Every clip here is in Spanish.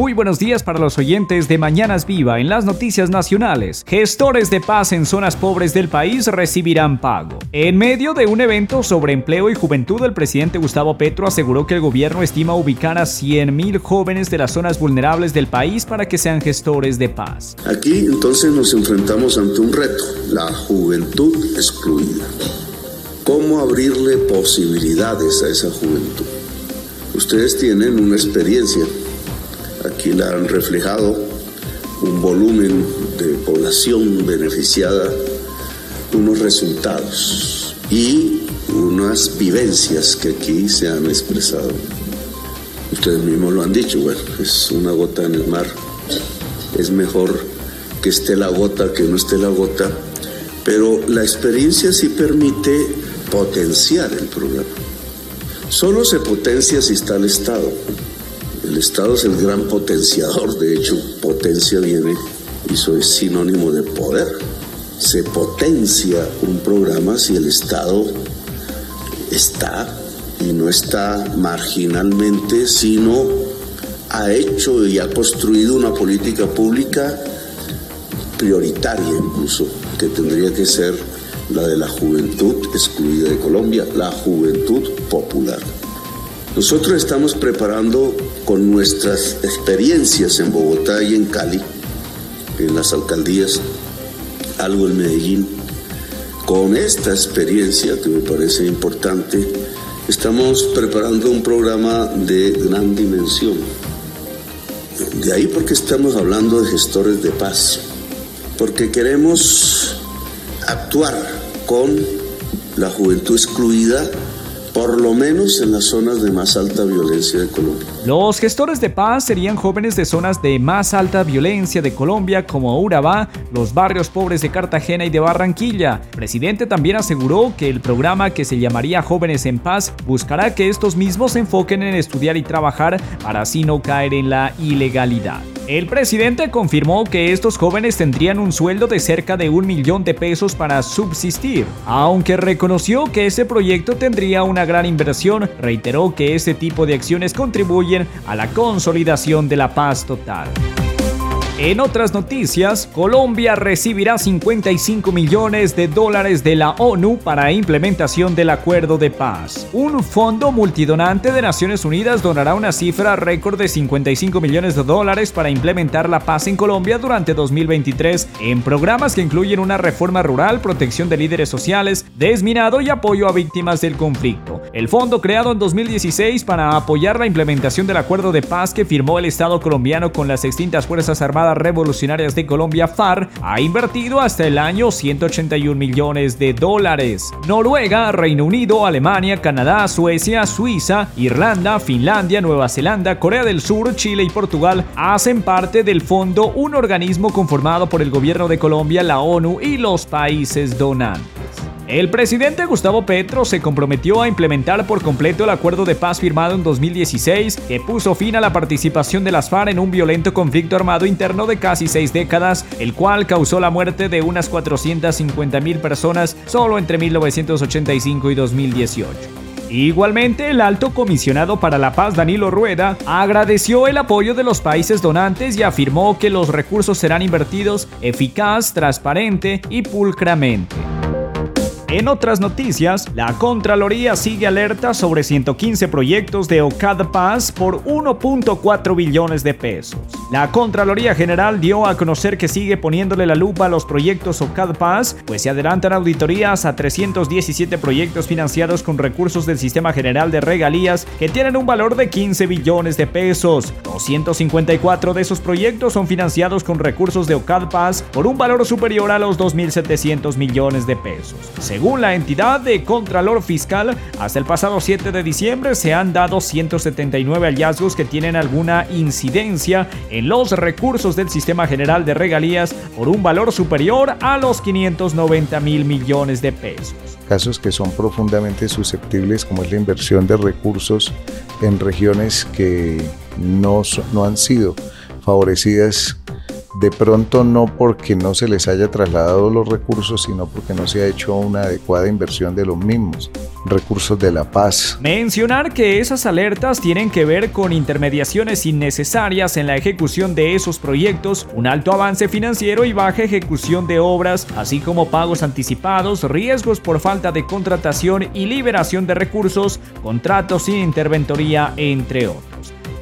Muy buenos días para los oyentes de Mañanas Viva en las noticias nacionales. Gestores de paz en zonas pobres del país recibirán pago. En medio de un evento sobre empleo y juventud, el presidente Gustavo Petro aseguró que el gobierno estima ubicar a 100.000 jóvenes de las zonas vulnerables del país para que sean gestores de paz. Aquí entonces nos enfrentamos ante un reto, la juventud excluida. ¿Cómo abrirle posibilidades a esa juventud? Ustedes tienen una experiencia Aquí la han reflejado un volumen de población beneficiada, unos resultados y unas vivencias que aquí se han expresado. Ustedes mismos lo han dicho, bueno, es una gota en el mar. Es mejor que esté la gota que no esté la gota, pero la experiencia sí permite potenciar el programa. Solo se potencia si está el Estado. El Estado es el gran potenciador, de hecho, potencia viene y eso es sinónimo de poder. Se potencia un programa si el Estado está y no está marginalmente, sino ha hecho y ha construido una política pública prioritaria incluso, que tendría que ser la de la juventud excluida de Colombia, la juventud popular. Nosotros estamos preparando con nuestras experiencias en Bogotá y en Cali, en las alcaldías, algo en Medellín. Con esta experiencia, que me parece importante, estamos preparando un programa de gran dimensión. De ahí porque estamos hablando de gestores de paz, porque queremos actuar con la juventud excluida por lo menos en las zonas de más alta violencia de Colombia. Los gestores de paz serían jóvenes de zonas de más alta violencia de Colombia como Urabá, los barrios pobres de Cartagena y de Barranquilla. El presidente también aseguró que el programa que se llamaría Jóvenes en Paz buscará que estos mismos se enfoquen en estudiar y trabajar para así no caer en la ilegalidad. El presidente confirmó que estos jóvenes tendrían un sueldo de cerca de un millón de pesos para subsistir, aunque reconoció que ese proyecto tendría una gran inversión, reiteró que ese tipo de acciones contribuyen a la consolidación de la paz total. En otras noticias, Colombia recibirá 55 millones de dólares de la ONU para implementación del acuerdo de paz. Un fondo multidonante de Naciones Unidas donará una cifra récord de 55 millones de dólares para implementar la paz en Colombia durante 2023 en programas que incluyen una reforma rural, protección de líderes sociales, desminado y apoyo a víctimas del conflicto. El fondo creado en 2016 para apoyar la implementación del acuerdo de paz que firmó el Estado colombiano con las extintas Fuerzas Armadas Revolucionarias de Colombia, FARC, ha invertido hasta el año 181 millones de dólares. Noruega, Reino Unido, Alemania, Canadá, Suecia, Suiza, Irlanda, Finlandia, Nueva Zelanda, Corea del Sur, Chile y Portugal hacen parte del fondo, un organismo conformado por el gobierno de Colombia, la ONU y los países donantes. El presidente Gustavo Petro se comprometió a implementar por completo el acuerdo de paz firmado en 2016 que puso fin a la participación de las FARC en un violento conflicto armado interno de casi seis décadas, el cual causó la muerte de unas 450 mil personas solo entre 1985 y 2018. Igualmente, el alto comisionado para la paz Danilo Rueda agradeció el apoyo de los países donantes y afirmó que los recursos serán invertidos eficaz, transparente y pulcramente. En otras noticias, la Contraloría sigue alerta sobre 115 proyectos de OCAD Paz por 1.4 billones de pesos. La Contraloría General dio a conocer que sigue poniéndole la lupa a los proyectos OCAD Paz, pues se adelantan auditorías a 317 proyectos financiados con recursos del Sistema General de Regalías que tienen un valor de 15 billones de pesos. 254 de esos proyectos son financiados con recursos de OCAD Paz por un valor superior a los 2.700 millones de pesos. La entidad de Contralor Fiscal, hasta el pasado 7 de diciembre se han dado 179 hallazgos que tienen alguna incidencia en los recursos del Sistema General de Regalías por un valor superior a los 590 mil millones de pesos. Casos que son profundamente susceptibles como es la inversión de recursos en regiones que no, no han sido favorecidas de pronto no porque no se les haya trasladado los recursos, sino porque no se ha hecho una adecuada inversión de los mismos recursos de la paz. Mencionar que esas alertas tienen que ver con intermediaciones innecesarias en la ejecución de esos proyectos, un alto avance financiero y baja ejecución de obras, así como pagos anticipados, riesgos por falta de contratación y liberación de recursos, contratos sin interventoría, entre otros.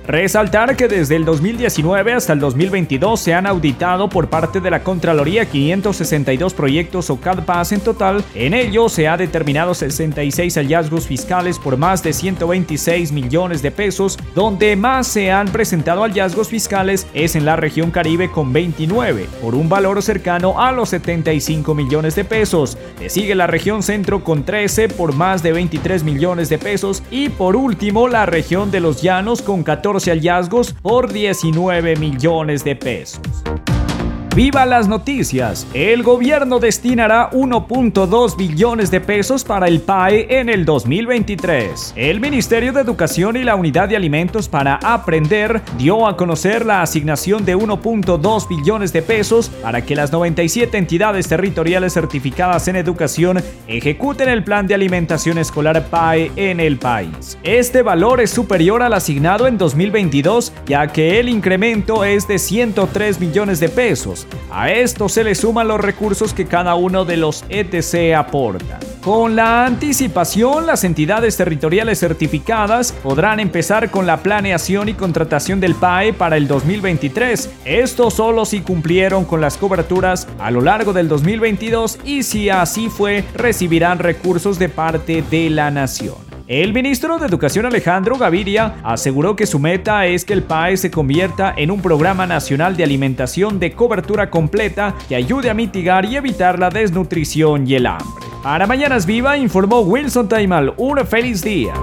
Resaltar que desde el 2019 hasta el 2022 se han auditado por parte de la Contraloría 562 proyectos o CADPAS en total. En ello se ha determinado 66 hallazgos fiscales por más de 126 millones de pesos, donde más se han presentado hallazgos fiscales es en la región Caribe con 29, por un valor cercano a los 75 millones de pesos. Le sigue la región Centro con 13 por más de 23 millones de pesos y por último la región de los Llanos con 14 hallazgos por 19 millones de pesos. Viva las noticias. El gobierno destinará 1.2 billones de pesos para el PAE en el 2023. El Ministerio de Educación y la Unidad de Alimentos para Aprender dio a conocer la asignación de 1.2 billones de pesos para que las 97 entidades territoriales certificadas en educación ejecuten el plan de alimentación escolar PAE en el país. Este valor es superior al asignado en 2022, ya que el incremento es de 103 millones de pesos a esto se le suman los recursos que cada uno de los ETC aporta. Con la anticipación, las entidades territoriales certificadas podrán empezar con la planeación y contratación del PAE para el 2023. Esto solo si cumplieron con las coberturas a lo largo del 2022 y si así fue, recibirán recursos de parte de la nación. El ministro de Educación Alejandro Gaviria aseguró que su meta es que el PAE se convierta en un programa nacional de alimentación de cobertura completa que ayude a mitigar y evitar la desnutrición y el hambre. Para Mañanas Viva informó Wilson Taimal. Un feliz día.